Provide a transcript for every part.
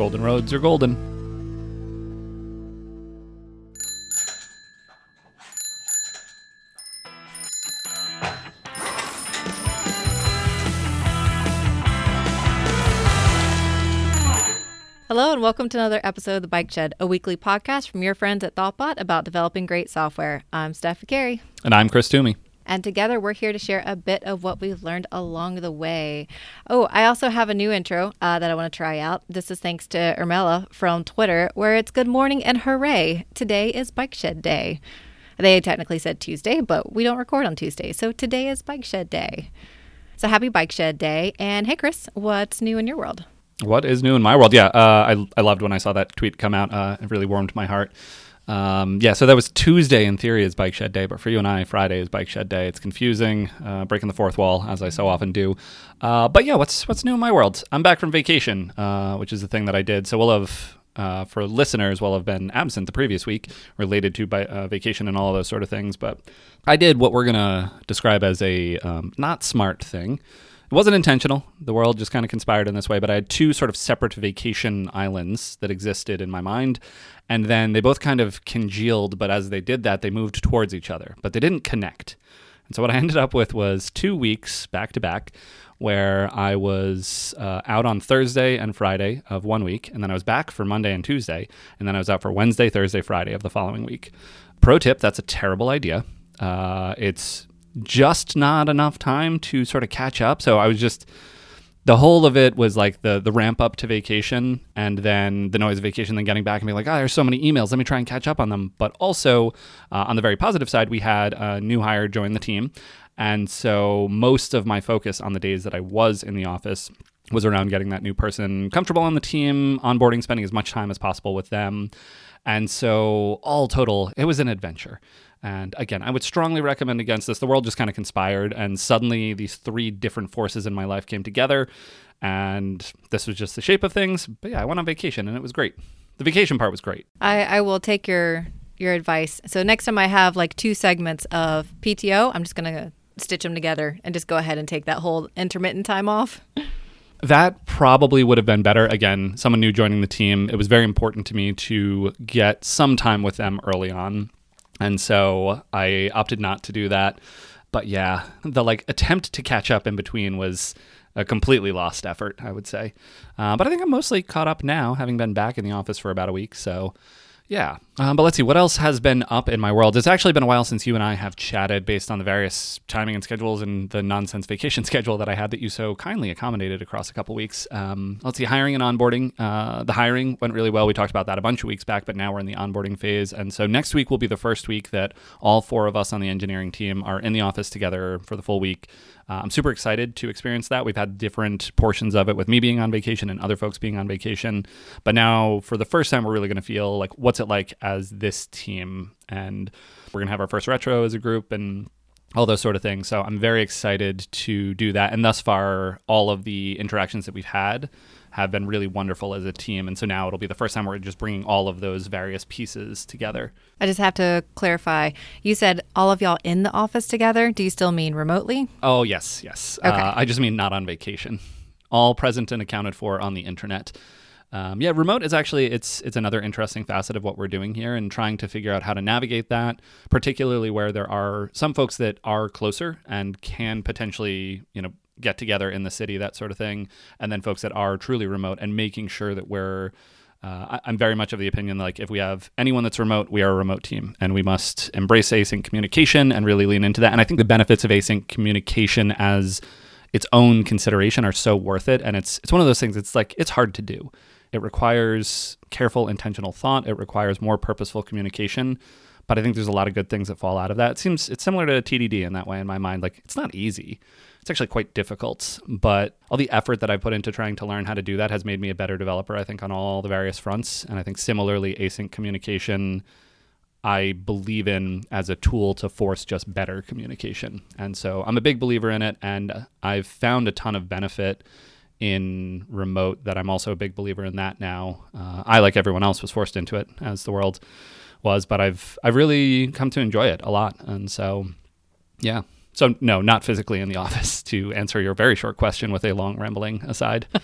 golden roads are golden. Hello, and welcome to another episode of The Bike Shed, a weekly podcast from your friends at ThoughtBot about developing great software. I'm Steph Viccari. And I'm Chris Toomey. And together we're here to share a bit of what we've learned along the way. Oh, I also have a new intro uh, that I want to try out. This is thanks to Irmela from Twitter, where it's good morning and hooray. Today is Bike Shed Day. They technically said Tuesday, but we don't record on Tuesday. So today is Bike Shed Day. So happy Bike Shed Day. And hey, Chris, what's new in your world? What is new in my world? Yeah, uh, I, I loved when I saw that tweet come out. Uh, it really warmed my heart. Um, yeah, so that was Tuesday in theory is Bike Shed Day, but for you and I, Friday is Bike Shed Day. It's confusing, uh, breaking the fourth wall as I so often do. Uh, but yeah, what's what's new in my world? I'm back from vacation, uh, which is the thing that I did. So we'll have uh, for listeners will have been absent the previous week related to by, uh, vacation and all those sort of things. But I did what we're gonna describe as a um, not smart thing. It wasn't intentional. The world just kind of conspired in this way, but I had two sort of separate vacation islands that existed in my mind. And then they both kind of congealed, but as they did that, they moved towards each other, but they didn't connect. And so what I ended up with was two weeks back to back where I was uh, out on Thursday and Friday of one week, and then I was back for Monday and Tuesday, and then I was out for Wednesday, Thursday, Friday of the following week. Pro tip that's a terrible idea. Uh, it's just not enough time to sort of catch up. So I was just the whole of it was like the the ramp up to vacation and then the noise of vacation, then getting back and being like, oh, there's so many emails. Let me try and catch up on them. But also uh, on the very positive side, we had a new hire join the team, and so most of my focus on the days that I was in the office was around getting that new person comfortable on the team, onboarding, spending as much time as possible with them. And so, all total, it was an adventure. And again, I would strongly recommend against this. The world just kind of conspired, and suddenly these three different forces in my life came together, and this was just the shape of things. But yeah, I went on vacation, and it was great. The vacation part was great. I, I will take your your advice. So next time I have like two segments of PTO, I'm just gonna stitch them together and just go ahead and take that whole intermittent time off. That probably would have been better. Again, someone new joining the team. It was very important to me to get some time with them early on and so I opted not to do that. But yeah, the like attempt to catch up in between was a completely lost effort, I would say. Uh, but I think I'm mostly caught up now, having been back in the office for about a week. So yeah. Um, but let's see, what else has been up in my world? It's actually been a while since you and I have chatted based on the various timing and schedules and the nonsense vacation schedule that I had that you so kindly accommodated across a couple weeks. Um, let's see, hiring and onboarding. Uh, the hiring went really well. We talked about that a bunch of weeks back, but now we're in the onboarding phase. And so next week will be the first week that all four of us on the engineering team are in the office together for the full week. Uh, I'm super excited to experience that. We've had different portions of it with me being on vacation and other folks being on vacation. But now, for the first time, we're really going to feel like what's it like as this team? And we're going to have our first retro as a group and all those sort of things. So I'm very excited to do that. And thus far, all of the interactions that we've had have been really wonderful as a team. And so now it'll be the first time we're just bringing all of those various pieces together. I just have to clarify. You said all of y'all in the office together. Do you still mean remotely? Oh, yes, yes. Okay. Uh, I just mean not on vacation. All present and accounted for on the internet. Um, yeah, remote is actually it's it's another interesting facet of what we're doing here and trying to figure out how to navigate that, particularly where there are some folks that are closer and can potentially you know get together in the city, that sort of thing, and then folks that are truly remote and making sure that we're uh, I, am very much of the opinion like if we have anyone that's remote, we are a remote team, and we must embrace async communication and really lean into that. And I think the benefits of async communication as its own consideration are so worth it. And it's it's one of those things. It's like it's hard to do. It requires careful, intentional thought. It requires more purposeful communication. But I think there's a lot of good things that fall out of that. It seems it's similar to TDD in that way in my mind. Like it's not easy it's actually quite difficult. But all the effort that I put into trying to learn how to do that has made me a better developer, I think, on all the various fronts. And I think similarly, async communication, I believe in as a tool to force just better communication. And so I'm a big believer in it. And I've found a ton of benefit in remote that I'm also a big believer in that now. Uh, I, like everyone else, was forced into it as the world was, but I've I've really come to enjoy it a lot. And so, yeah, So, no, not physically in the office to answer your very short question with a long rambling aside.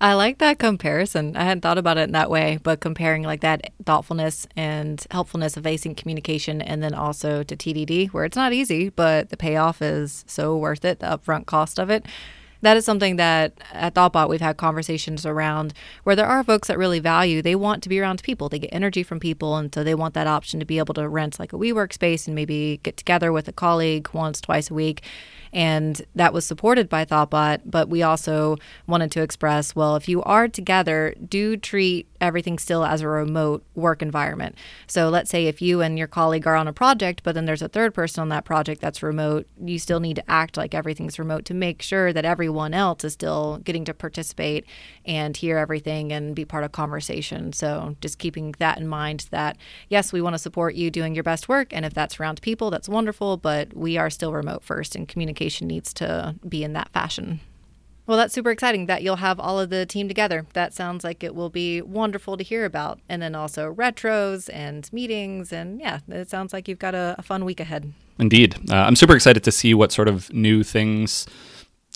I like that comparison. I hadn't thought about it in that way, but comparing like that thoughtfulness and helpfulness of async communication and then also to TDD, where it's not easy, but the payoff is so worth it, the upfront cost of it that is something that at Thoughtbot we've had conversations around where there are folks that really value. They want to be around people. They get energy from people, and so they want that option to be able to rent like a WeWork space and maybe get together with a colleague once, twice a week and that was supported by Thoughtbot. But we also wanted to express well, if you are together, do treat everything still as a remote work environment. So let's say if you and your colleague are on a project, but then there's a third person on that project that's remote, you still need to act like everything's remote to make sure that everyone else is still getting to participate and hear everything and be part of conversation. So just keeping that in mind that yes, we want to support you doing your best work. And if that's around people, that's wonderful, but we are still remote first and communication needs to be in that fashion. Well, that's super exciting that you'll have all of the team together. That sounds like it will be wonderful to hear about. And then also retros and meetings. And yeah, it sounds like you've got a, a fun week ahead. Indeed. Uh, I'm super excited to see what sort of new things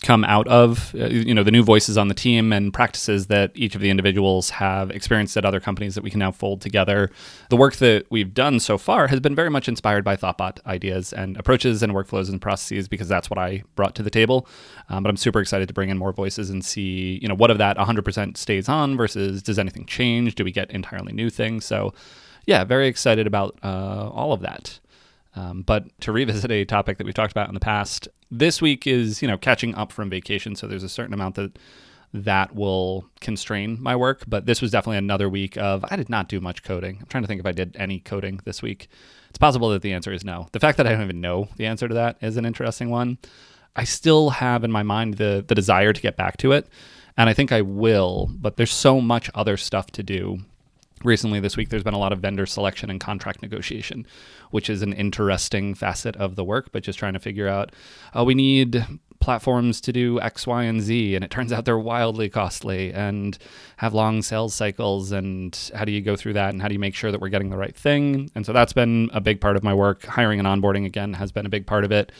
come out of uh, you know the new voices on the team and practices that each of the individuals have experienced at other companies that we can now fold together. The work that we've done so far has been very much inspired by Thoughtbot ideas and approaches and workflows and processes because that's what I brought to the table. Um, but I'm super excited to bring in more voices and see you know what of that 100% stays on versus does anything change? Do we get entirely new things? So yeah, very excited about uh, all of that. Um, but to revisit a topic that we've talked about in the past, this week is you know catching up from vacation, so there's a certain amount that that will constrain my work. But this was definitely another week of I did not do much coding. I'm trying to think if I did any coding this week. It's possible that the answer is no. The fact that I don't even know the answer to that is an interesting one. I still have in my mind the the desire to get back to it, and I think I will. But there's so much other stuff to do recently this week there's been a lot of vendor selection and contract negotiation which is an interesting facet of the work but just trying to figure out oh we need platforms to do x y and z and it turns out they're wildly costly and have long sales cycles and how do you go through that and how do you make sure that we're getting the right thing and so that's been a big part of my work hiring and onboarding again has been a big part of it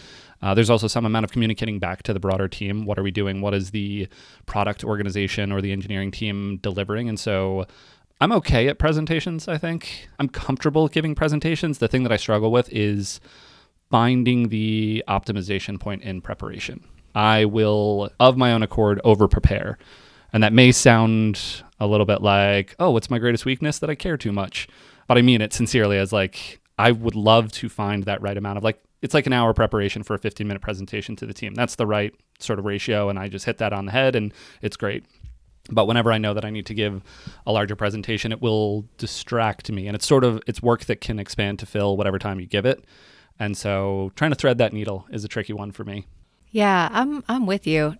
uh, there's also some amount of communicating back to the broader team. What are we doing? What is the product organization or the engineering team delivering? And so I'm okay at presentations, I think. I'm comfortable giving presentations. The thing that I struggle with is finding the optimization point in preparation. I will, of my own accord, over prepare. And that may sound a little bit like, oh, what's my greatest weakness? That I care too much. But I mean it sincerely as like, I would love to find that right amount of like, it's like an hour preparation for a 15 minute presentation to the team. That's the right sort of ratio. And I just hit that on the head and it's great. But whenever I know that I need to give a larger presentation, it will distract me. And it's sort of it's work that can expand to fill whatever time you give it. And so trying to thread that needle is a tricky one for me. Yeah, I'm I'm with you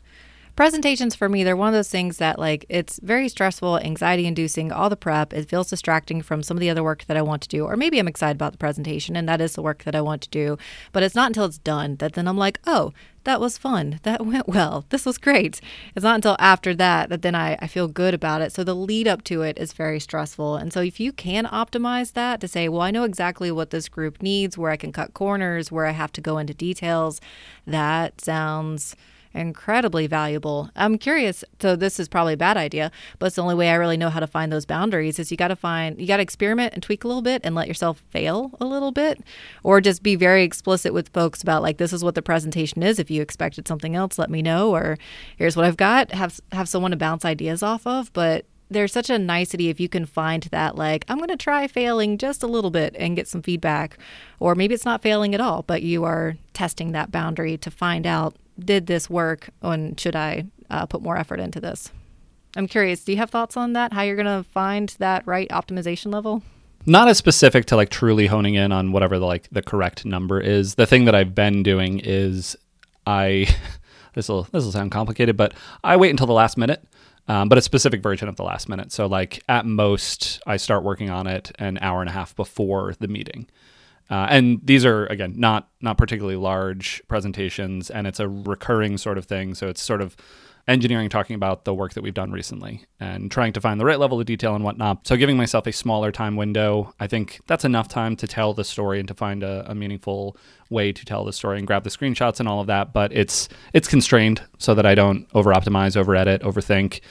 presentations for me they're one of those things that like it's very stressful anxiety inducing all the prep. It feels distracting from some of the other work that i want to do or maybe i'm excited about the presentation and that is the work that i want to do but it's not until it's done that then i'm like oh that was fun. That went well. This was great. It's not until after that that then I, I feel good about it. So the lead up to it is very stressful. And so if you can optimize that to say well i know exactly what this group needs where i can cut corners where i have to go into details that sounds incredibly valuable. I'm curious. So this is probably a bad idea, but it's the only way I really know how to find those boundaries. Is you got to find you got to experiment and tweak a little bit and let yourself fail a little bit, or just be very explicit with folks about like this is what the presentation is. If you expected something else, let me know. Or here's what I've got. Have have someone to bounce ideas off of, but there's such a nicety if you can find that like i'm going to try failing just a little bit and get some feedback or maybe it's not failing at all but you are testing that boundary to find out did this work and should I uh, put more effort into this? I'm curious, do you have thoughts on that? How you're going to find that right optimization level? Not as specific to like truly honing in on whatever the like the correct number is. The thing that I've been doing is I this will this will sound complicated, but I wait until the last minute. Um, but a specific version of the last minute. So like at most, I start working on it an hour and a half before the meeting. Uh, and these are again not not particularly large presentations, and it's a recurring sort of thing. So it's sort of engineering talking about the work that we've done recently and trying to find the right level of detail and whatnot. So giving myself a smaller time window, I think that's enough time to tell the story and to find a, a meaningful way to tell the story and grab the screenshots and all of that, but it's it's constrained so that I don't over optimize, over edit, overthink.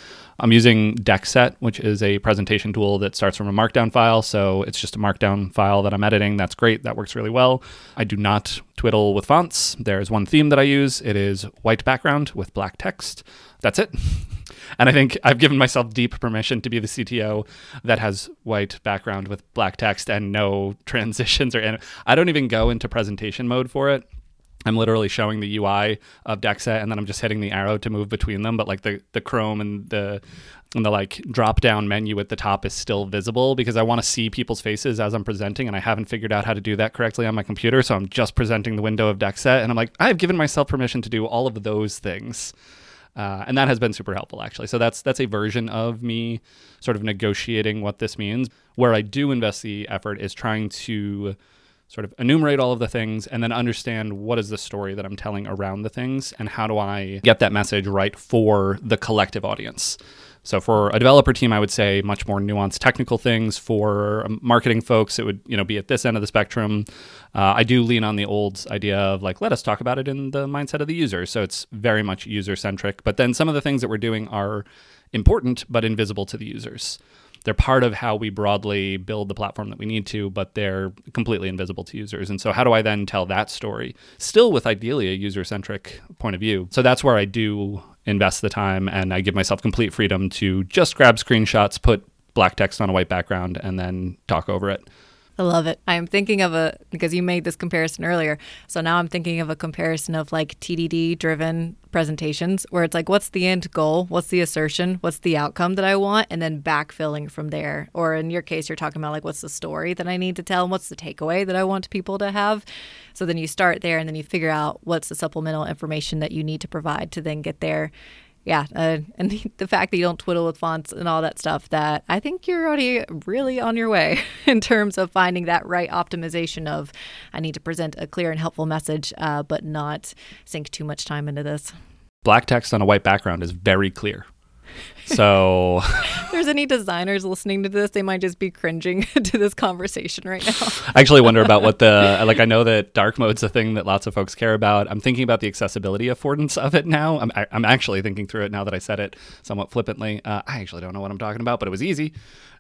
I'm using DeckSet, which is a presentation tool that starts from a markdown file. So it's just a markdown file that I'm editing. That's great. That works really well. I do not twiddle with fonts. There's one theme that I use. It is white background with black text. That's it. And I think I've given myself deep permission to be the CTO that has white background with black text and no transitions or I don't even go into presentation mode for it. I'm literally showing the UI of DeckSet and then I'm just hitting the arrow to move between them. But like the, the Chrome and the and the like drop down menu at the top is still visible because I want to see people's faces as I'm presenting and I haven't figured out how to do that correctly on my computer. So I'm just presenting the window of DeckSet and I'm like, I've given myself permission to do all of those things. Uh, and that has been super helpful actually. So that's that's a version of me sort of negotiating what this means. Where I do invest the effort is trying to sort of enumerate all of the things and then understand what is the story that I'm telling around the things and how do I get that message right for the collective audience. So for a developer team, I would say much more nuanced technical things. For marketing folks, it would you know be at this end of the spectrum. Uh, I do lean on the old idea of like let us talk about it in the mindset of the user. So it's very much user centric. But then some of the things that we're doing are important but invisible to the users they're part of how we broadly build the platform that we need to, but they're completely invisible to users. And so, how do I then tell that story? Still with ideally a user centric point of view. So, that's where I do invest the time and I give myself complete freedom to just grab screenshots, put black text on a white background, and then talk over it. I love it. I'm thinking of a because you made this comparison earlier. So now I'm thinking of a comparison of like TDD driven presentations where it's like, what's the end goal? What's the assertion? What's the outcome that I want? And then backfilling from there. Or in your case, you're talking about like, what's the story that I need to tell and what's the takeaway that I want people to have? So then you start there and then you figure out what's the supplemental information that you need to provide to then get there yeah, uh, and the, fact that you don't twiddle with fonts and all that stuff, that I think you're already really on your way in terms of finding that right optimization of I need to present a clear and helpful message, uh, but not sink too much time into this. Black text on a white background is very clear. So, there's any designers listening to this, they might just be cringing to this conversation right now. I actually wonder about what the like. I know that dark mode's a thing that lots of folks care about. I'm thinking about the accessibility affordance of it now. I'm I, am actually thinking through it now that I said it somewhat flippantly. Uh, I actually don't know what I'm talking about, but it was easy,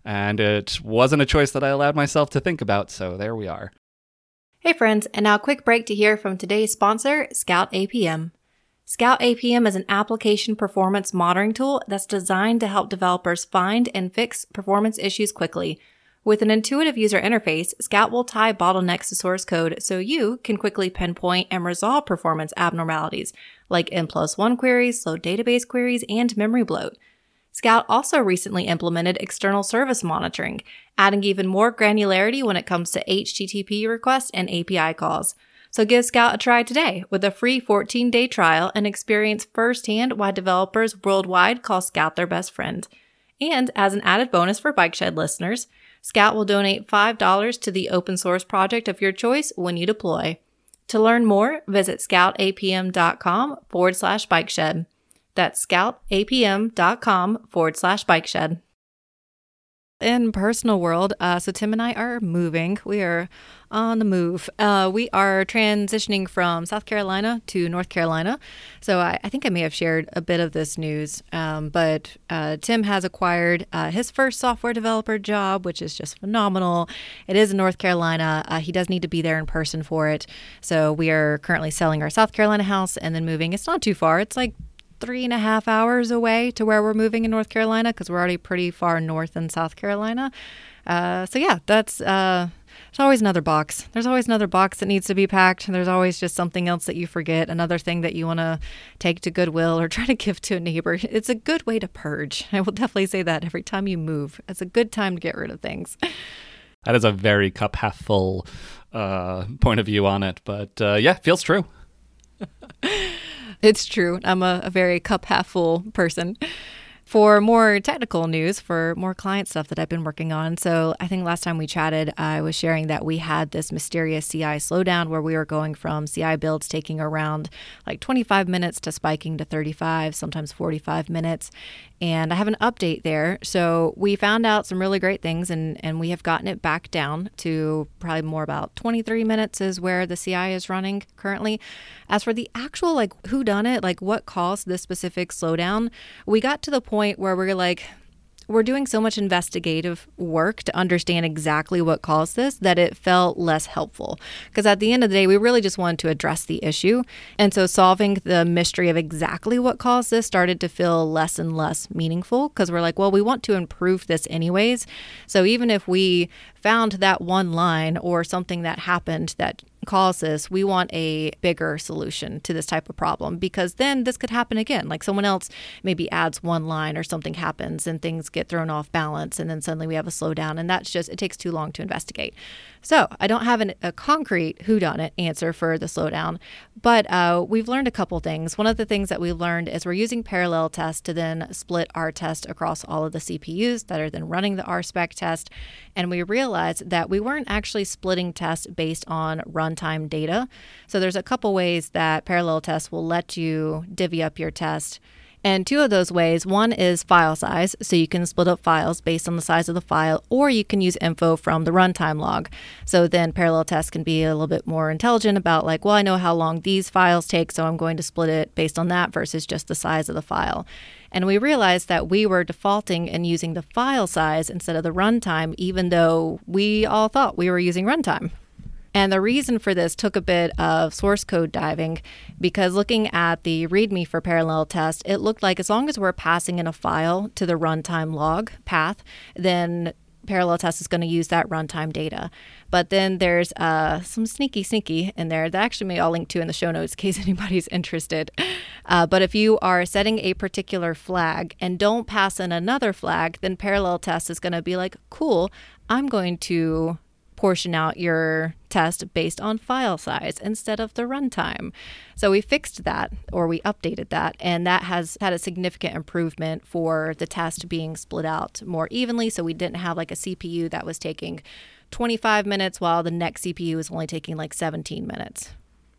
and it wasn't a choice that I allowed myself to think about. So there we are. Hey friends, and now a quick break to hear from today's sponsor, Scout APM. Scout APM is an application performance monitoring tool that's designed to help developers find and fix performance issues quickly. With an intuitive user interface, Scout will tie bottlenecks to source code so you can quickly pinpoint and resolve performance abnormalities like N plus 1 queries, slow database queries, and memory bloat. Scout also recently implemented external service monitoring, adding even more granularity when it comes to HTTP requests and API calls. So give Scout a try today with a free 14 day trial and experience firsthand why developers worldwide call Scout their best friend. And as an added bonus for Bike Shed listeners, Scout will donate $5 to the open source project of your choice when you deploy. To learn more, visit scoutapm.com forward slash bike shed. That's scoutapm.com forward slash bike shed in personal world, uh, so Tim and I are moving. We are on the move. Uh, we are transitioning from South Carolina to North Carolina. So I, I think I may have shared a bit of this news, um, but uh, Tim has acquired uh, his first software developer job, which is just phenomenal. It is in North Carolina. Uh, he does need to be there in person for it. So we are currently selling our South Carolina house and then moving. It's not too far. It's like three and a half hours away to where we're moving in North Carolina because we're already pretty far north in South Carolina. Uh, so yeah, that's uh, there's always another box. There's always another box that needs to be packed. There's always just something else that you forget, another thing that you want to take to Goodwill or try to give to a neighbor. It's a good way to purge. I will definitely say that every time you move, it's a good time to get rid of things. That is a very cup half full uh, point of view on it, but uh, yeah, feels true. It's true. I'm a, a very cup half full person. for more technical news, for more client stuff that I've been working on. So, I think last time we chatted, I was sharing that we had this mysterious CI slowdown where we were going from CI builds taking around like 25 minutes to spiking to 35, sometimes 45 minutes. And I have an update there. So, we found out some really great things and, and we have gotten it back down to probably more about 23 minutes is where the CI is running currently. As for the actual, like, who done it, like what caused this specific slowdown, we got to the point where we're like, we're doing so much investigative work to understand exactly what caused this that it felt less helpful. Because at the end of the day, we really just wanted to address the issue. And so solving the mystery of exactly what caused this started to feel less and less meaningful because we're like, well, we want to improve this anyways. So even if we found that one line or something that happened that calls this, we want a bigger solution to this type of problem because then this could happen again. Like someone else maybe adds one line or something happens and things get thrown off balance and then suddenly we have a slowdown and that's just it takes too long to investigate. So I don't have an, a concrete whodunit answer for the slowdown, but uh, we've learned a couple things. One of the things that we've learned is we're using parallel tests to then split our test across all of the CPUs that are then running the RSpec test, and we that we weren't actually splitting tests based on runtime data. So there's a couple ways that parallel tests will let you divvy up your test and two of those ways one is file size, so you can split up files based on the size of the file, or you can use info from the runtime log. So then parallel tests can be a little bit more intelligent about, like, well, I know how long these files take, so I'm going to split it based on that versus just the size of the file. And we realized that we were defaulting and using the file size instead of the runtime, even though we all thought we were using runtime. And the reason for this took a bit of source code diving because looking at the README for parallel test, it looked like as long as we're passing in a file to the runtime log path, then parallel test is going to use that runtime data. But then there's uh, some sneaky, sneaky in there that actually may I'll link to in the show notes in case anybody's interested. Uh, but if you are setting a particular flag and don't pass in another flag, then parallel test is going to be like, cool, I'm going to portion out your test based on file size instead of the runtime. So we fixed that or we updated that, and that has had a significant improvement for the test being split out more evenly. So we didn't have like a CPU that was taking 25 minutes while the next CPU is only taking like 17 minutes.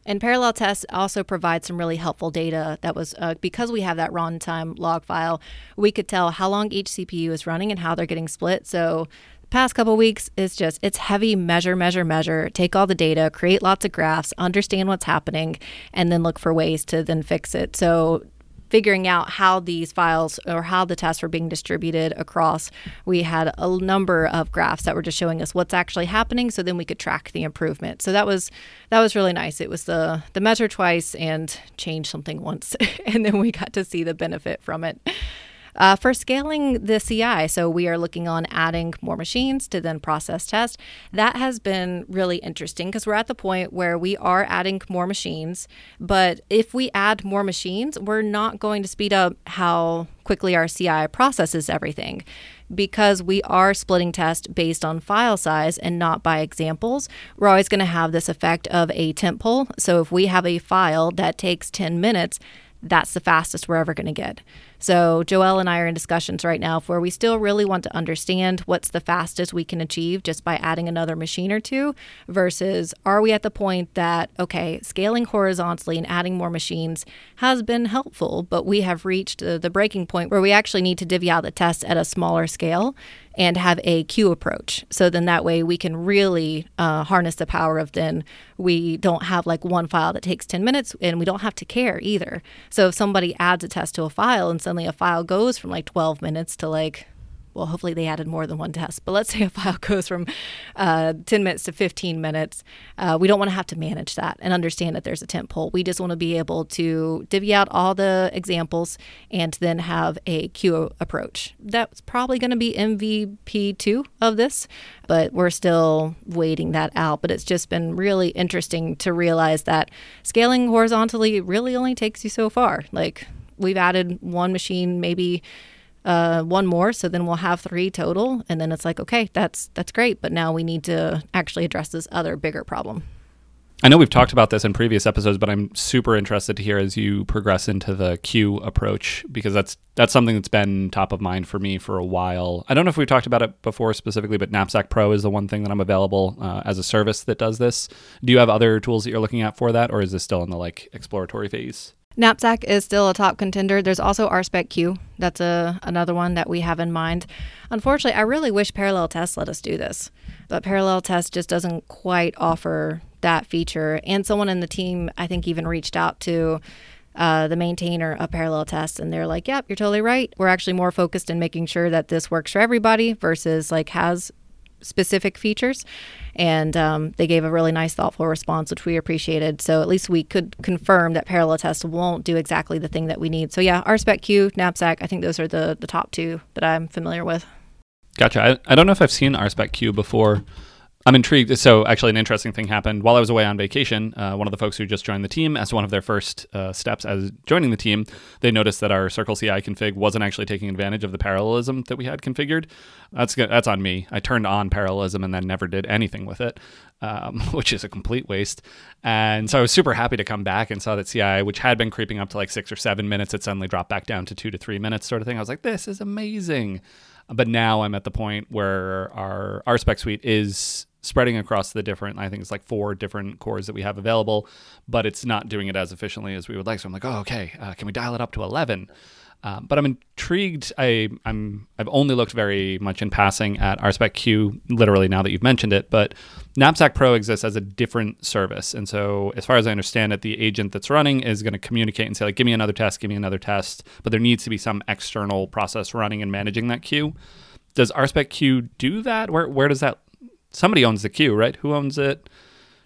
And parallel tests also provide some really helpful data that was uh, because we have that runtime log file, we could tell how long each CPU is running and how they're getting split. So past couple weeks is just it's heavy measure measure measure take all the data create lots of graphs understand what's happening and then look for ways to then fix it. So figuring out how these files or how the tests were being distributed across we had a number of graphs that were just showing us what's actually happening so then we could track the improvement. So that was that was really nice. It was the the measure twice and change something once and then we got to see the benefit from it uh, for scaling the CI, so we are looking on adding more machines to then process test. That has been really interesting because we're at the point where we are adding more machines, but if we add more machines, we're not going to speed up how quickly our CI processes everything. Because we are splitting test based on file size and not by examples, we're always going to have this effect of a tent pole. So if we have a file that takes 10 minutes, that's the fastest we're ever going to get. So, Joelle and I are in discussions right now where we still really want to understand what's the fastest we can achieve just by adding another machine or two versus are we at the point that, okay, scaling horizontally and adding more machines has been helpful, but we have reached the, the breaking point where we actually need to divvy out the tests at a smaller scale and have a queue approach. So then that way we can really uh, harness the power of then we don't have like one file that takes 10 minutes and we don't have to care either. So if somebody adds a test to a file and suddenly a file goes from like 12 minutes to like well, hopefully they added more than one test, but let's say a file goes from uh, 10 minutes to 15 minutes. Uh, we don't want to have to manage that and understand that there's a tent pole. We just want to be able to divvy out all the examples and then have a queue approach. That's probably going to be MVP2 of this, but we're still waiting that out. But it's just been really interesting to realize that scaling horizontally really only takes you so far. Like we've added one machine maybe uh, one more, so then we'll have three total, and then it's like, okay, that's that's great, but now we need to actually address this other bigger problem. I know we've talked about this in previous episodes, but I'm super interested to hear as you progress into the queue approach because that's that's something that's been top of mind for me for a while. I don't know if we've talked about it before specifically, but Knapsack Pro is the one thing that I'm available uh, as a service that does this. Do you have other tools that you're looking at for that, or is this still in the like exploratory phase? Knapsack is still a top contender. There's also RSpec Q. That's a another one that we have in mind. Unfortunately, I really wish Parallel Test let us do this, but Parallel Test just doesn't quite offer that feature. And someone in the team, I think, even reached out to uh, the maintainer of Parallel Test, and they're like, "Yep, you're totally right. We're actually more focused in making sure that this works for everybody versus like has specific features. And um, they gave a really nice, thoughtful response, which we appreciated. So at least we could confirm that parallel test won't do exactly the thing that we need. So yeah, RSpec Q, Knapsack, I think those are the, the top two that I'm familiar with. Gotcha. I, I don't know if I've seen RSpec Q before. I'm intrigued. So, actually, an interesting thing happened while I was away on vacation. Uh, one of the folks who just joined the team, as one of their first uh, steps as joining the team, they noticed that our Circle CI config wasn't actually taking advantage of the parallelism that we had configured. That's that's on me. I turned on parallelism and then never did anything with it, um, which is a complete waste. And so I was super happy to come back and saw that CI, which had been creeping up to like six or seven minutes, it suddenly dropped back down to two to three minutes, sort of thing. I was like, this is amazing. But now I'm at the point where our RSpec suite is spreading across the different i think it's like four different cores that we have available but it's not doing it as efficiently as we would like so i'm like oh okay uh, can we dial it up to 11 um, but I'm intrigued. I, I'm I've only looked very much in passing at RSpec Q, literally now that you've mentioned it. But Knapsack Pro exists as a different service, and so as far as I understand it, the agent that's running is going to communicate and say like, "Give me another test, give me another test." But there needs to be some external process running and managing that queue. Does RSpec Q do that? Where where does that somebody owns the queue, right? Who owns it?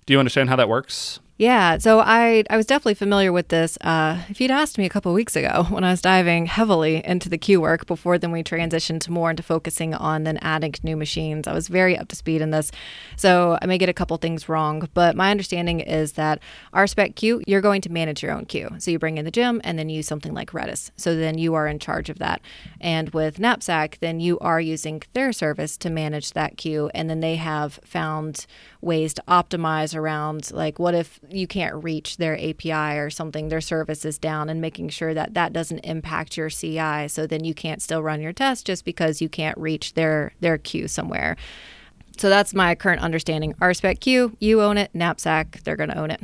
Do you understand how that works? Yeah, so I I was definitely familiar with this. Uh, if you'd asked me a couple weeks ago when I was diving heavily into the queue work before then we transitioned to more into focusing on then adding new machines, I was very up to speed in this. So I may get a couple things wrong, but my understanding is that RSpec queue, you're going to manage your own queue. So you bring in the gem and then use something like Redis. So then you are in charge of that. And with Knapsack, then you are using their service to manage that queue, and then they have found ways to optimize around like what if you can't reach their API or something, their service is down, and making sure that that doesn't impact your CI. So then you can't still run your test just because you can't reach their their queue somewhere. So that's my current understanding. RSpec queue, you own it. Knapsack, they're going to own it.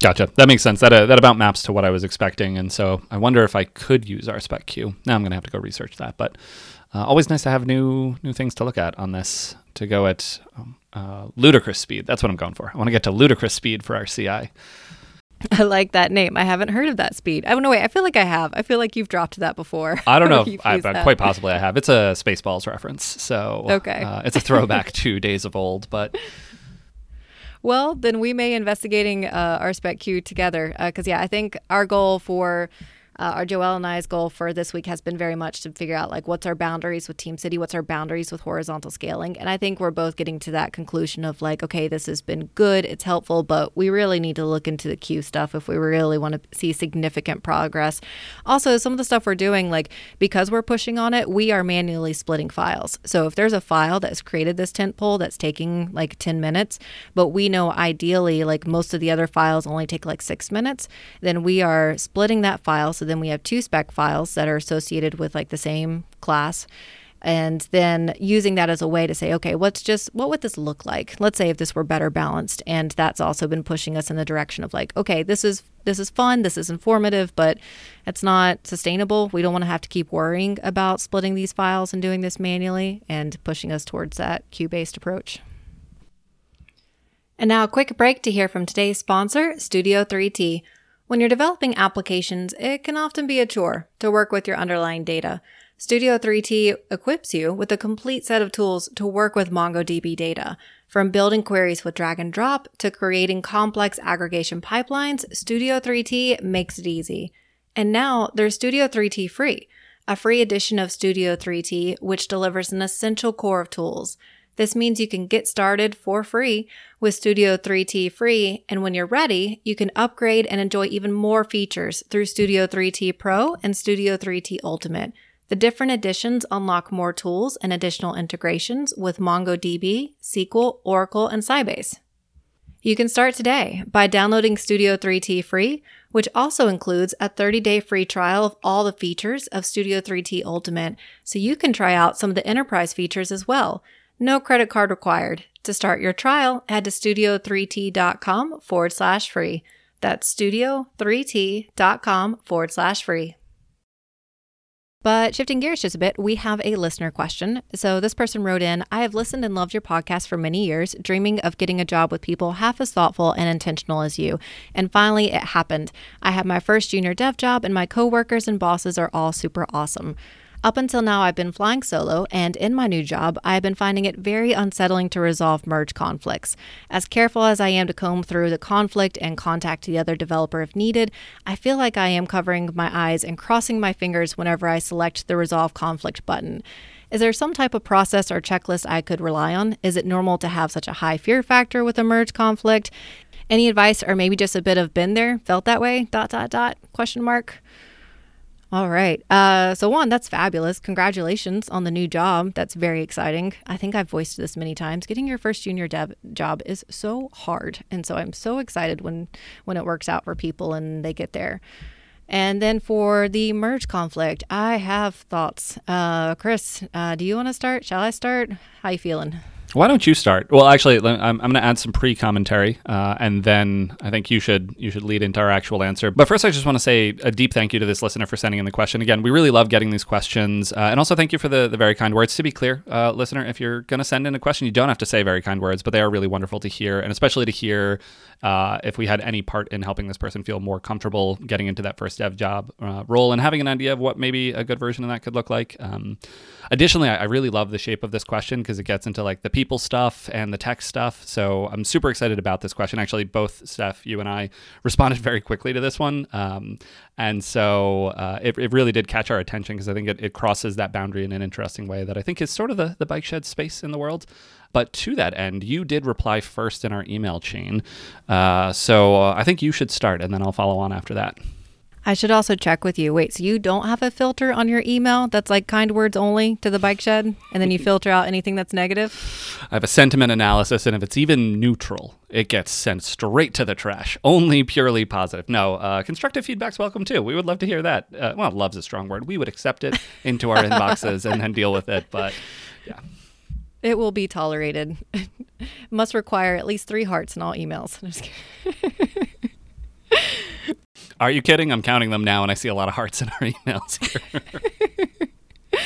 Gotcha. That makes sense. That uh, that about maps to what I was expecting, and so I wonder if I could use RSpec queue. Now I'm going to have to go research that, but uh, always nice to have new new things to look at on this. To go at um, uh, ludicrous speed. That's what I'm going for. I want to get to ludicrous speed for our CI. I like that name. I haven't heard of that speed. I don't know. Wait, I feel like I have. I feel like you've dropped that before. I don't know. I, quite possibly I have. It's a Spaceballs reference, so okay. Uh, it's a throwback to days of old. But well, then we may investigating uh, RSpec Q together because uh, yeah, I think our goal for uh, our Joelle and I's goal for this week has been very much to figure out like what's our boundaries with Team City, what's our boundaries with horizontal scaling, and I think we're both getting to that conclusion of like, okay, this has been good, it's helpful, but we really need to look into the queue stuff if we really want to see significant progress. Also, some of the stuff we're doing, like because we're pushing on it, we are manually splitting files. So if there's a file that's created this tent pole that's taking like 10 minutes, but we know ideally like most of the other files only take like six minutes, then we are splitting that file so then we have two spec files that are associated with like the same class. And then using that as a way to say okay what's just what would this look like? Let's say if this were better balanced. And that's also been pushing us in the direction of like okay this is this is fun this is informative but it's not sustainable. We don't want to have to keep worrying about splitting these files and doing this manually and pushing us towards that queue based approach. And now a quick break to hear from today's sponsor studio 3t when you're developing applications, it can often be a chore to work with your underlying data. Studio 3T equips you with a complete set of tools to work with MongoDB data. From building queries with drag and drop to creating complex aggregation pipelines, Studio 3T makes it easy. And now there's Studio 3T free, a free edition of Studio 3T which delivers an essential core of tools. This means you can get started for free with Studio 3T free, and when you're ready, you can upgrade and enjoy even more features through Studio 3T Pro and Studio 3T Ultimate. The different editions unlock more tools and additional integrations with MongoDB, SQL, Oracle, and Sybase. You can start today by downloading Studio 3T free, which also includes a 30 day free trial of all the features of Studio 3T Ultimate, so you can try out some of the enterprise features as well. No credit card required. To start your trial, head to studio3t.com forward slash free. That's studio3t.com forward slash free. But shifting gears just a bit, we have a listener question. So this person wrote in I have listened and loved your podcast for many years, dreaming of getting a job with people half as thoughtful and intentional as you. And finally, it happened. I have my first junior dev job, and my coworkers and bosses are all super awesome. Up until now, I've been flying solo, and in my new job, I have been finding it very unsettling to resolve merge conflicts. As careful as I am to comb through the conflict and contact the other developer if needed, I feel like I am covering my eyes and crossing my fingers whenever I select the resolve conflict button. Is there some type of process or checklist I could rely on? Is it normal to have such a high fear factor with a merge conflict? Any advice or maybe just a bit of been there, felt that way? Dot dot dot question mark. All right. Uh, so, Juan, that's fabulous. Congratulations on the new job. That's very exciting. I think I've voiced this many times. Getting your first junior dev job is so hard. And so I'm so excited when, when it works out for people and they get there. And then for the merge conflict, I have thoughts. Uh, Chris, uh, do you want to start? Shall I start? How you feeling? Why don't you start? Well, actually, I'm, I'm going to add some pre-commentary, uh, and then I think you should you should lead into our actual answer. But first, I just want to say a deep thank you to this listener for sending in the question. Again, we really love getting these questions, uh, and also thank you for the, the very kind words. To be clear, uh, listener, if you're going to send in a question, you don't have to say very kind words, but they are really wonderful to hear, and especially to hear uh, if we had any part in helping this person feel more comfortable getting into that first dev job uh, role and having an idea of what maybe a good version of that could look like. Um, additionally, I, I really love the shape of this question because it gets into like the people stuff and the tech stuff. So I'm super excited about this question. Actually, both Steph, you and I responded very quickly to this one. Um, and so uh, it, it really did catch our attention because I think it, it crosses that boundary in an interesting way that I think is sort of the, the bike shed space in the world. But to that end, you did reply first in our email chain. Uh, so uh, I think you should start and then I'll follow on after that. I should also check with you. Wait, so you don't have a filter on your email that's like kind words only to the bike shed, and then you filter out anything that's negative? I have a sentiment analysis, and if it's even neutral, it gets sent straight to the trash. Only purely positive. No, uh, constructive feedback's welcome too. We would love to hear that. Uh, well, love's a strong word. We would accept it into our inboxes and then deal with it. But yeah. It will be tolerated. Must require at least three hearts in all emails. Are you kidding? I'm counting them now, and I see a lot of hearts in our emails here.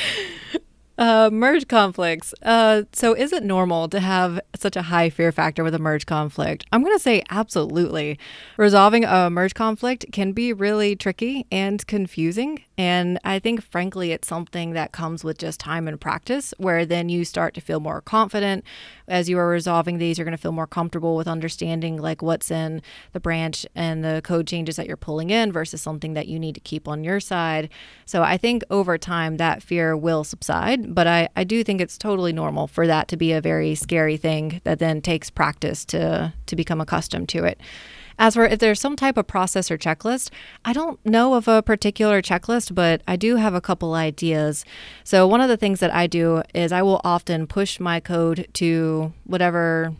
Uh, merge conflicts. Uh, so, is it normal to have such a high fear factor with a merge conflict? I'm going to say absolutely. Resolving a merge conflict can be really tricky and confusing. And I think, frankly, it's something that comes with just time and practice, where then you start to feel more confident as you are resolving these. You're going to feel more comfortable with understanding like what's in the branch and the code changes that you're pulling in versus something that you need to keep on your side. So I think over time that fear will subside, but I, I do think it's totally normal for that to be a very scary thing that then takes practice to to become accustomed to it. As for if there's some type of process or checklist, I don't know of a particular checklist, but I do have a couple ideas. So, one of the things that I do is I will often push my code to whatever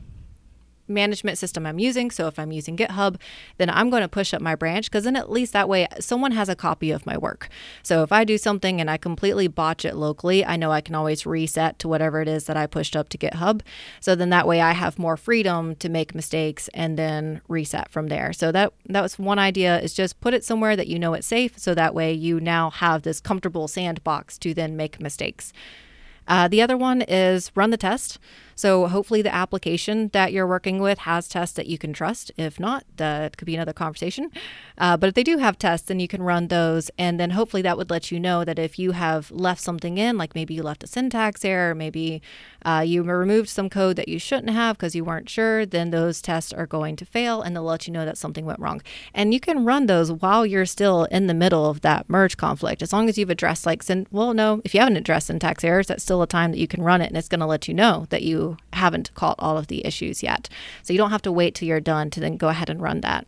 management system I'm using. So if I'm using GitHub, then I'm going to push up my branch because then at least that way someone has a copy of my work. So if I do something and I completely botch it locally, I know I can always reset to whatever it is that I pushed up to GitHub. So then that way I have more freedom to make mistakes and then reset from there. So that that was one idea is just put it somewhere that you know it's safe so that way you now have this comfortable sandbox to then make mistakes. Uh, the other one is run the test. So hopefully the application that you're working with has tests that you can trust. If not, that could be another conversation. Uh, but if they do have tests, then you can run those. And then hopefully that would let you know that if you have left something in, like maybe you left a syntax error, maybe uh, you removed some code that you shouldn't have because you weren't sure, then those tests are going to fail and they'll let you know that something went wrong. And you can run those while you're still in the middle of that merge conflict. As long as you've addressed like, well, no, if you haven't addressed syntax errors, that's still a time that you can run it and it's going to let you know that you haven't caught all of the issues yet. So you don't have to wait till you're done to then go ahead and run that.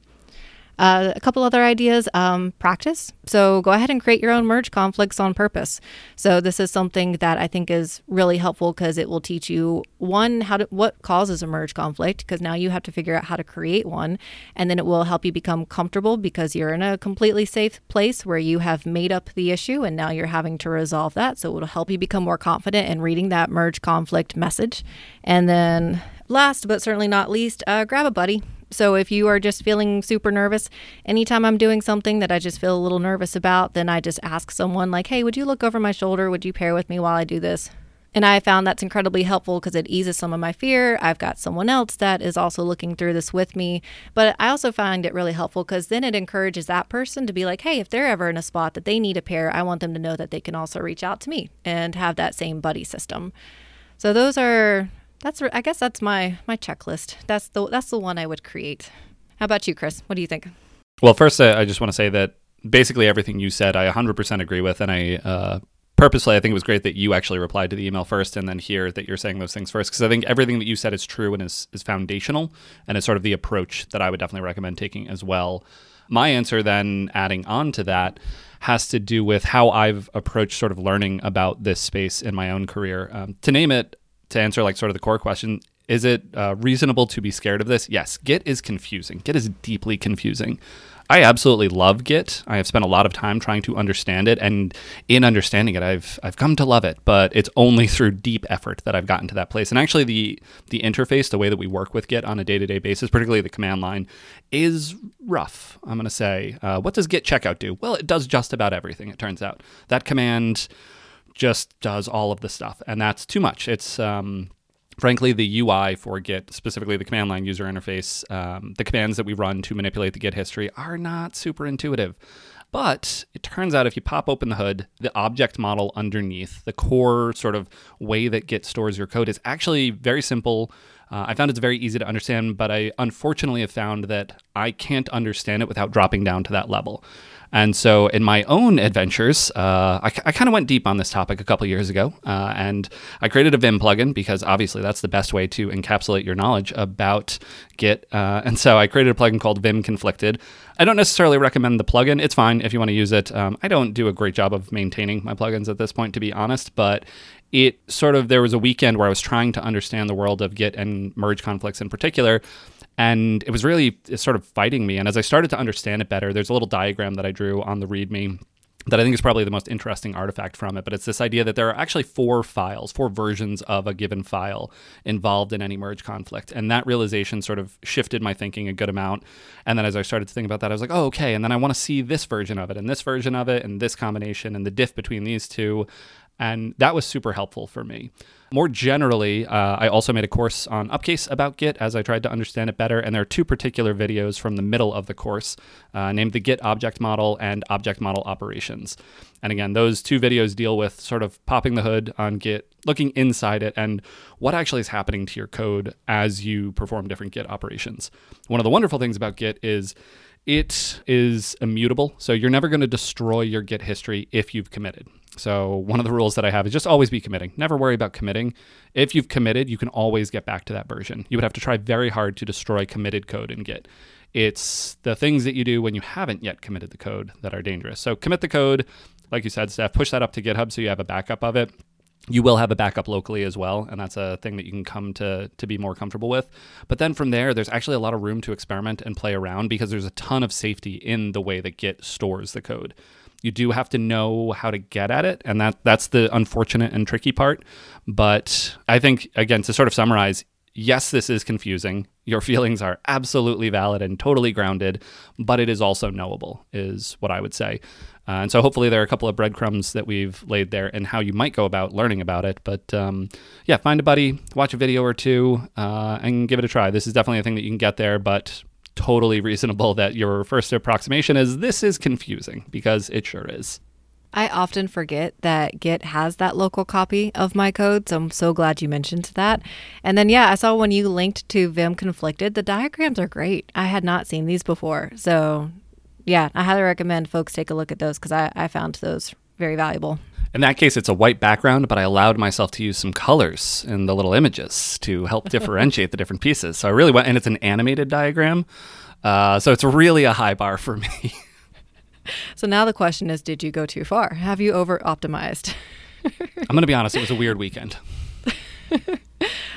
Uh, a couple other ideas um, practice. So go ahead and create your own merge conflicts on purpose. So this is something that I think is really helpful because it will teach you one how to what causes a merge conflict because now you have to figure out how to create one, and then it will help you become comfortable because you're in a completely safe place where you have made up the issue and now you're having to resolve that. So it will help you become more confident in reading that merge conflict message, and then last but certainly not least, uh, grab a buddy so if you are just feeling super nervous, anytime I'm doing something that I just feel a little nervous about, then I just ask someone, like, hey, would you look over my shoulder? Would you pair with me while I do this? And I found that's incredibly helpful because it eases some of my fear. I've got someone else that is also looking through this with me. But I also find it really helpful because then it encourages that person to be like, hey, if they're ever in a spot that they need a pair, I want them to know that they can also reach out to me and have that same buddy system. So those are that's I guess that's my my checklist. That's the that's the one I would create. How about you, Chris? What do you think? Well, first, uh, I just want to say that basically everything you said, I 100% agree with, and I uh, purposely I think it was great that you actually replied to the email first, and then here that you're saying those things first, because I think everything that you said is true and is is foundational, and is sort of the approach that I would definitely recommend taking as well. My answer, then, adding on to that, has to do with how I've approached sort of learning about this space in my own career. Um, to name it, to answer like sort of the core question is it uh, reasonable to be scared of this? Yes git is confusing. Git is deeply confusing. I absolutely love git. I have spent a lot of time trying to understand it and in understanding it i've i've come to love it but it's only through deep effort that i've gotten to that place. And actually the the interface the way that we work with git on a day-to-day basis particularly the command line is rough i'm going to say. Uh, what does git checkout do? Well it does just about everything it turns out. That command just does all of the stuff, and that's too much. It's um, frankly the UI for Git, specifically the command line user interface, um, the commands that we run to manipulate the Git history are not super intuitive. But it turns out if you pop open the hood, the object model underneath, the core sort of way that Git stores your code is actually very simple. Uh, I found it's very easy to understand, but I unfortunately have found that I can't understand it without dropping down to that level. And so, in my own adventures, uh, I, I kind of went deep on this topic a couple years ago, uh, and I created a Vim plugin because obviously that's the best way to encapsulate your knowledge about Git. Uh, and so, I created a plugin called Vim Conflicted. I don't necessarily recommend the plugin. It's fine if you want to use it. Um, I don't do a great job of maintaining my plugins at this point, to be honest, but it sort of there was a weekend where I was trying to understand the world of Git and merge conflicts in particular and it was really sort of fighting me. And as I started to understand it better, there's a little diagram that I drew on the README that I think is probably the most interesting artifact from it. But it's this idea that there are actually four files, four versions of a given file involved in any merge conflict. And that realization sort of shifted my thinking a good amount. And then as I started to think about that, I was like, oh, okay. And then I want to see this version of it and this version of it and this combination and the diff between these two. And that was super helpful for me. More generally, uh, I also made a course on Upcase about Git as I tried to understand it better. And there are two particular videos from the middle of the course uh, named the Git Object Model and Object Model Operations. And again, those two videos deal with sort of popping the hood on Git, looking inside it, and what actually is happening to your code as you perform different Git operations. One of the wonderful things about Git is it is immutable. So you're never going to destroy your Git history if you've committed. So one of the rules that I have is just always be committing. Never worry about committing. If you've committed, you can always get back to that version. You would have to try very hard to destroy committed code in Git. It's the things that you do when you haven't yet committed the code that are dangerous. So commit the code, like you said, Steph, push that up to GitHub so you have a backup of it. You will have a backup locally as well, and that's a thing that you can come to to be more comfortable with. But then from there, there's actually a lot of room to experiment and play around because there's a ton of safety in the way that Git stores the code you do have to know how to get at it and that that's the unfortunate and tricky part but i think again to sort of summarize yes this is confusing. Your feelings are absolutely valid and totally grounded but it is also knowable is what i would say. Uh, and so hopefully there are a couple of breadcrumbs that we've laid there and how you might go about learning about it. But um, yeah find a buddy watch a video or two uh, and give it a try. This is definitely a thing that you can get there but totally reasonable that your first approximation is this is confusing because it sure is. I often forget that Git has that local copy of my code, so I'm so glad you mentioned that. And then, yeah, I saw when you linked to Vim Conflicted, the diagrams are great. I had not seen these before. So, yeah, I highly recommend folks take a look at those because I, I found those very valuable. In that case, it's a white background, but I allowed myself to use some colors in the little images to help differentiate the different pieces. So I really went, and it's an animated diagram. Uh, so it's really a high bar for me. So now the question is did you go too far? Have you over optimized? I'm going to be honest, it was a weird weekend.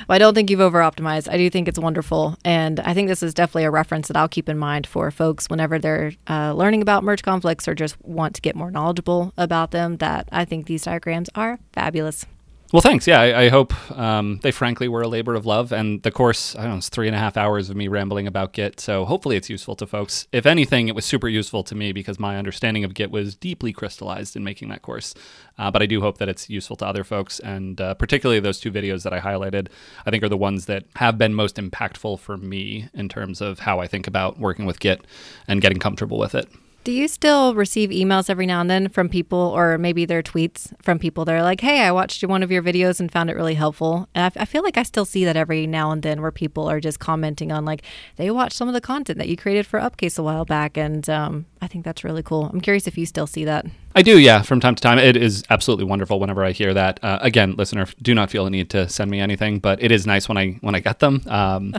Well, I don't think you've over optimized. I do think it's wonderful. And I think this is definitely a reference that I'll keep in mind for folks whenever they're uh, learning about merge conflicts or just want to get more knowledgeable about them. That I think these diagrams are fabulous. Well, thanks. Yeah, I, I hope um, they frankly were a labor of love. And the course, I don't know, it's three and a half hours of me rambling about Git. So hopefully it's useful to folks. If anything, it was super useful to me because my understanding of Git was deeply crystallized in making that course. Uh, but I do hope that it's useful to other folks. And uh, particularly those two videos that I highlighted, I think are the ones that have been most impactful for me in terms of how I think about working with Git and getting comfortable with it. Do you still receive emails every now and then from people, or maybe their tweets from people that are like, hey, I watched one of your videos and found it really helpful? And I, I feel like I still see that every now and then where people are just commenting on, like, they watched some of the content that you created for Upcase a while back. And um, I think that's really cool. I'm curious if you still see that. I do, yeah, from time to time. It is absolutely wonderful whenever I hear that. Uh, again, listener, do not feel the need to send me anything, but it is nice when I when I get them. Um,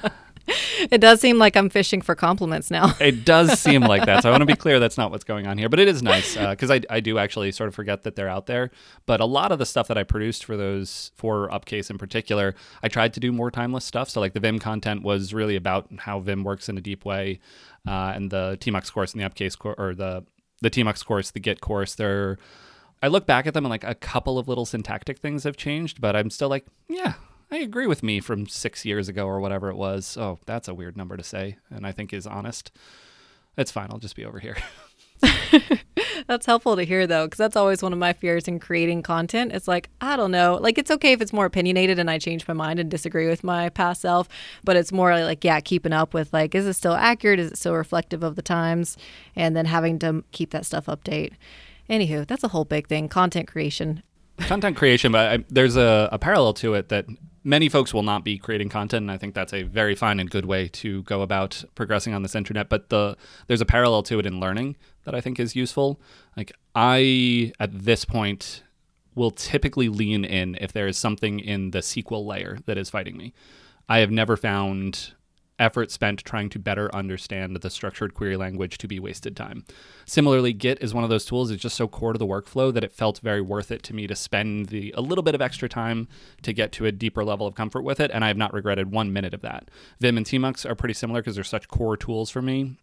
it does seem like I'm fishing for compliments now. it does seem like that. So I want to be clear that's not what's going on here. But it is nice because uh, I, I do actually sort of forget that they're out there. But a lot of the stuff that I produced for those, for Upcase in particular, I tried to do more timeless stuff. So like the Vim content was really about how Vim works in a deep way. Uh, and the Tmux course and the Upcase course, or the, the Tmux course, the Git course, they're. I look back at them and like a couple of little syntactic things have changed, but I'm still like, yeah, I agree with me from six years ago or whatever it was. Oh, that's a weird number to say, and I think is honest. It's fine. I'll just be over here. that's helpful to hear though, because that's always one of my fears in creating content. It's like, I don't know. Like, it's okay if it's more opinionated and I change my mind and disagree with my past self, but it's more like, yeah, keeping up with like, is it still accurate? Is it still reflective of the times? And then having to keep that stuff update. Anywho, that's a whole big thing content creation. Content creation, but I, there's a, a parallel to it that many folks will not be creating content and i think that's a very fine and good way to go about progressing on this internet but the there's a parallel to it in learning that i think is useful. Like i at this point will typically lean in if there is something in the sql layer that is fighting me. I have never found effort spent trying to better understand the structured query language to be wasted time. Similarly, Git is one of those tools that's just so core to the workflow that it felt very worth it to me to spend the a little bit of extra time to get to a deeper level of comfort with it, and I have not regretted one minute of that. Vim and Tmux are pretty similar because they're such core tools for me.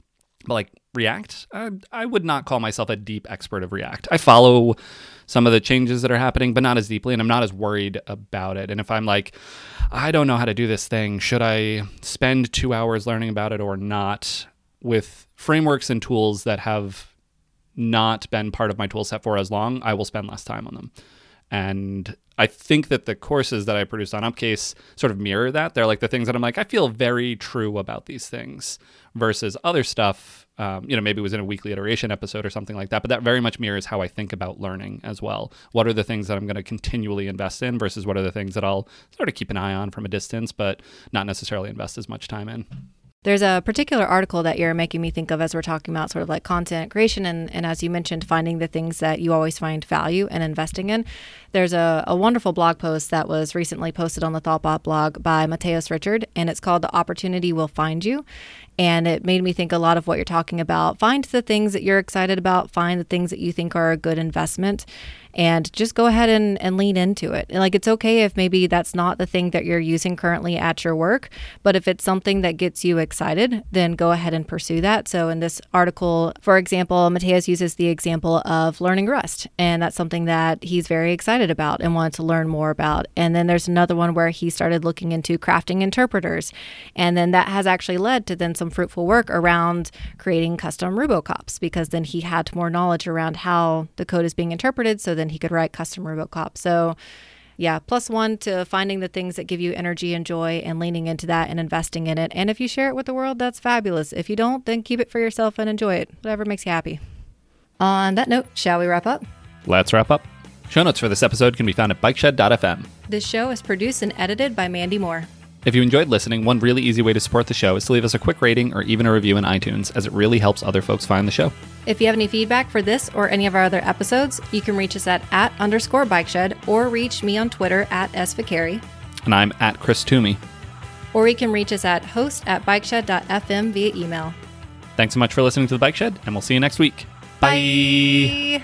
But like React, I, I would not call myself a deep expert of React. I follow some of the changes that are happening, but not as deeply, and I'm not as worried about it. And if I'm like, I don't know how to do this thing. Should I spend two hours learning about it or not? With frameworks and tools that have not been part of my tool set for as long, I will spend less time on them. And I think that the courses that I produced on Upcase sort of mirror that. They're like the things that I'm like, I feel very true about these things versus other stuff. Um, you know, maybe it was in a weekly iteration episode or something like that, but that very much mirrors how I think about learning as well. What are the things that I'm going to continually invest in versus what are the things that I'll sort of keep an eye on from a distance, but not necessarily invest as much time in? There's a particular article that you're making me think of as we're talking about sort of like content creation and, and as you mentioned, finding the things that you always find value and investing in. There's a, a wonderful blog post that was recently posted on the Thoughtbot blog by Matheus Richard, and it's called The Opportunity Will Find You. And it made me think a lot of what you're talking about. Find the things that you're excited about, find the things that you think are a good investment and just go ahead and, and lean into it. And like it's okay if maybe that's not the thing that you're using currently at your work, but if it's something that gets you excited, then go ahead and pursue that. So in this article, for example, Matheus uses the example of learning Rust, and that's something that he's very excited about and wanted to learn more about. And then there's another one where he started looking into crafting interpreters, and then that has actually led to then some fruitful work around creating custom Rubocops because then he had more knowledge around how the code is being interpreted so then he could write custom Rubocop. So, yeah, plus one to finding the things that give you energy and joy and leaning into that and investing in it. And if you share it with the world, that's fabulous. If you don't, then keep it for yourself and enjoy it, whatever makes you happy. On that note, shall we wrap up? Let's wrap up. Show notes for this episode can be found at bikeshed.fm. This show is produced and edited by Mandy Moore. If you enjoyed listening, one really easy way to support the show is to leave us a quick rating or even a review in iTunes, as it really helps other folks find the show. If you have any feedback for this or any of our other episodes, you can reach us at at underscore bike shed or reach me on Twitter at SViccari. And I'm at Chris Toomey. or you can reach us at host at bikeshed.fm via email. Thanks so much for listening to The Bike Shed, and we'll see you next week. Bye.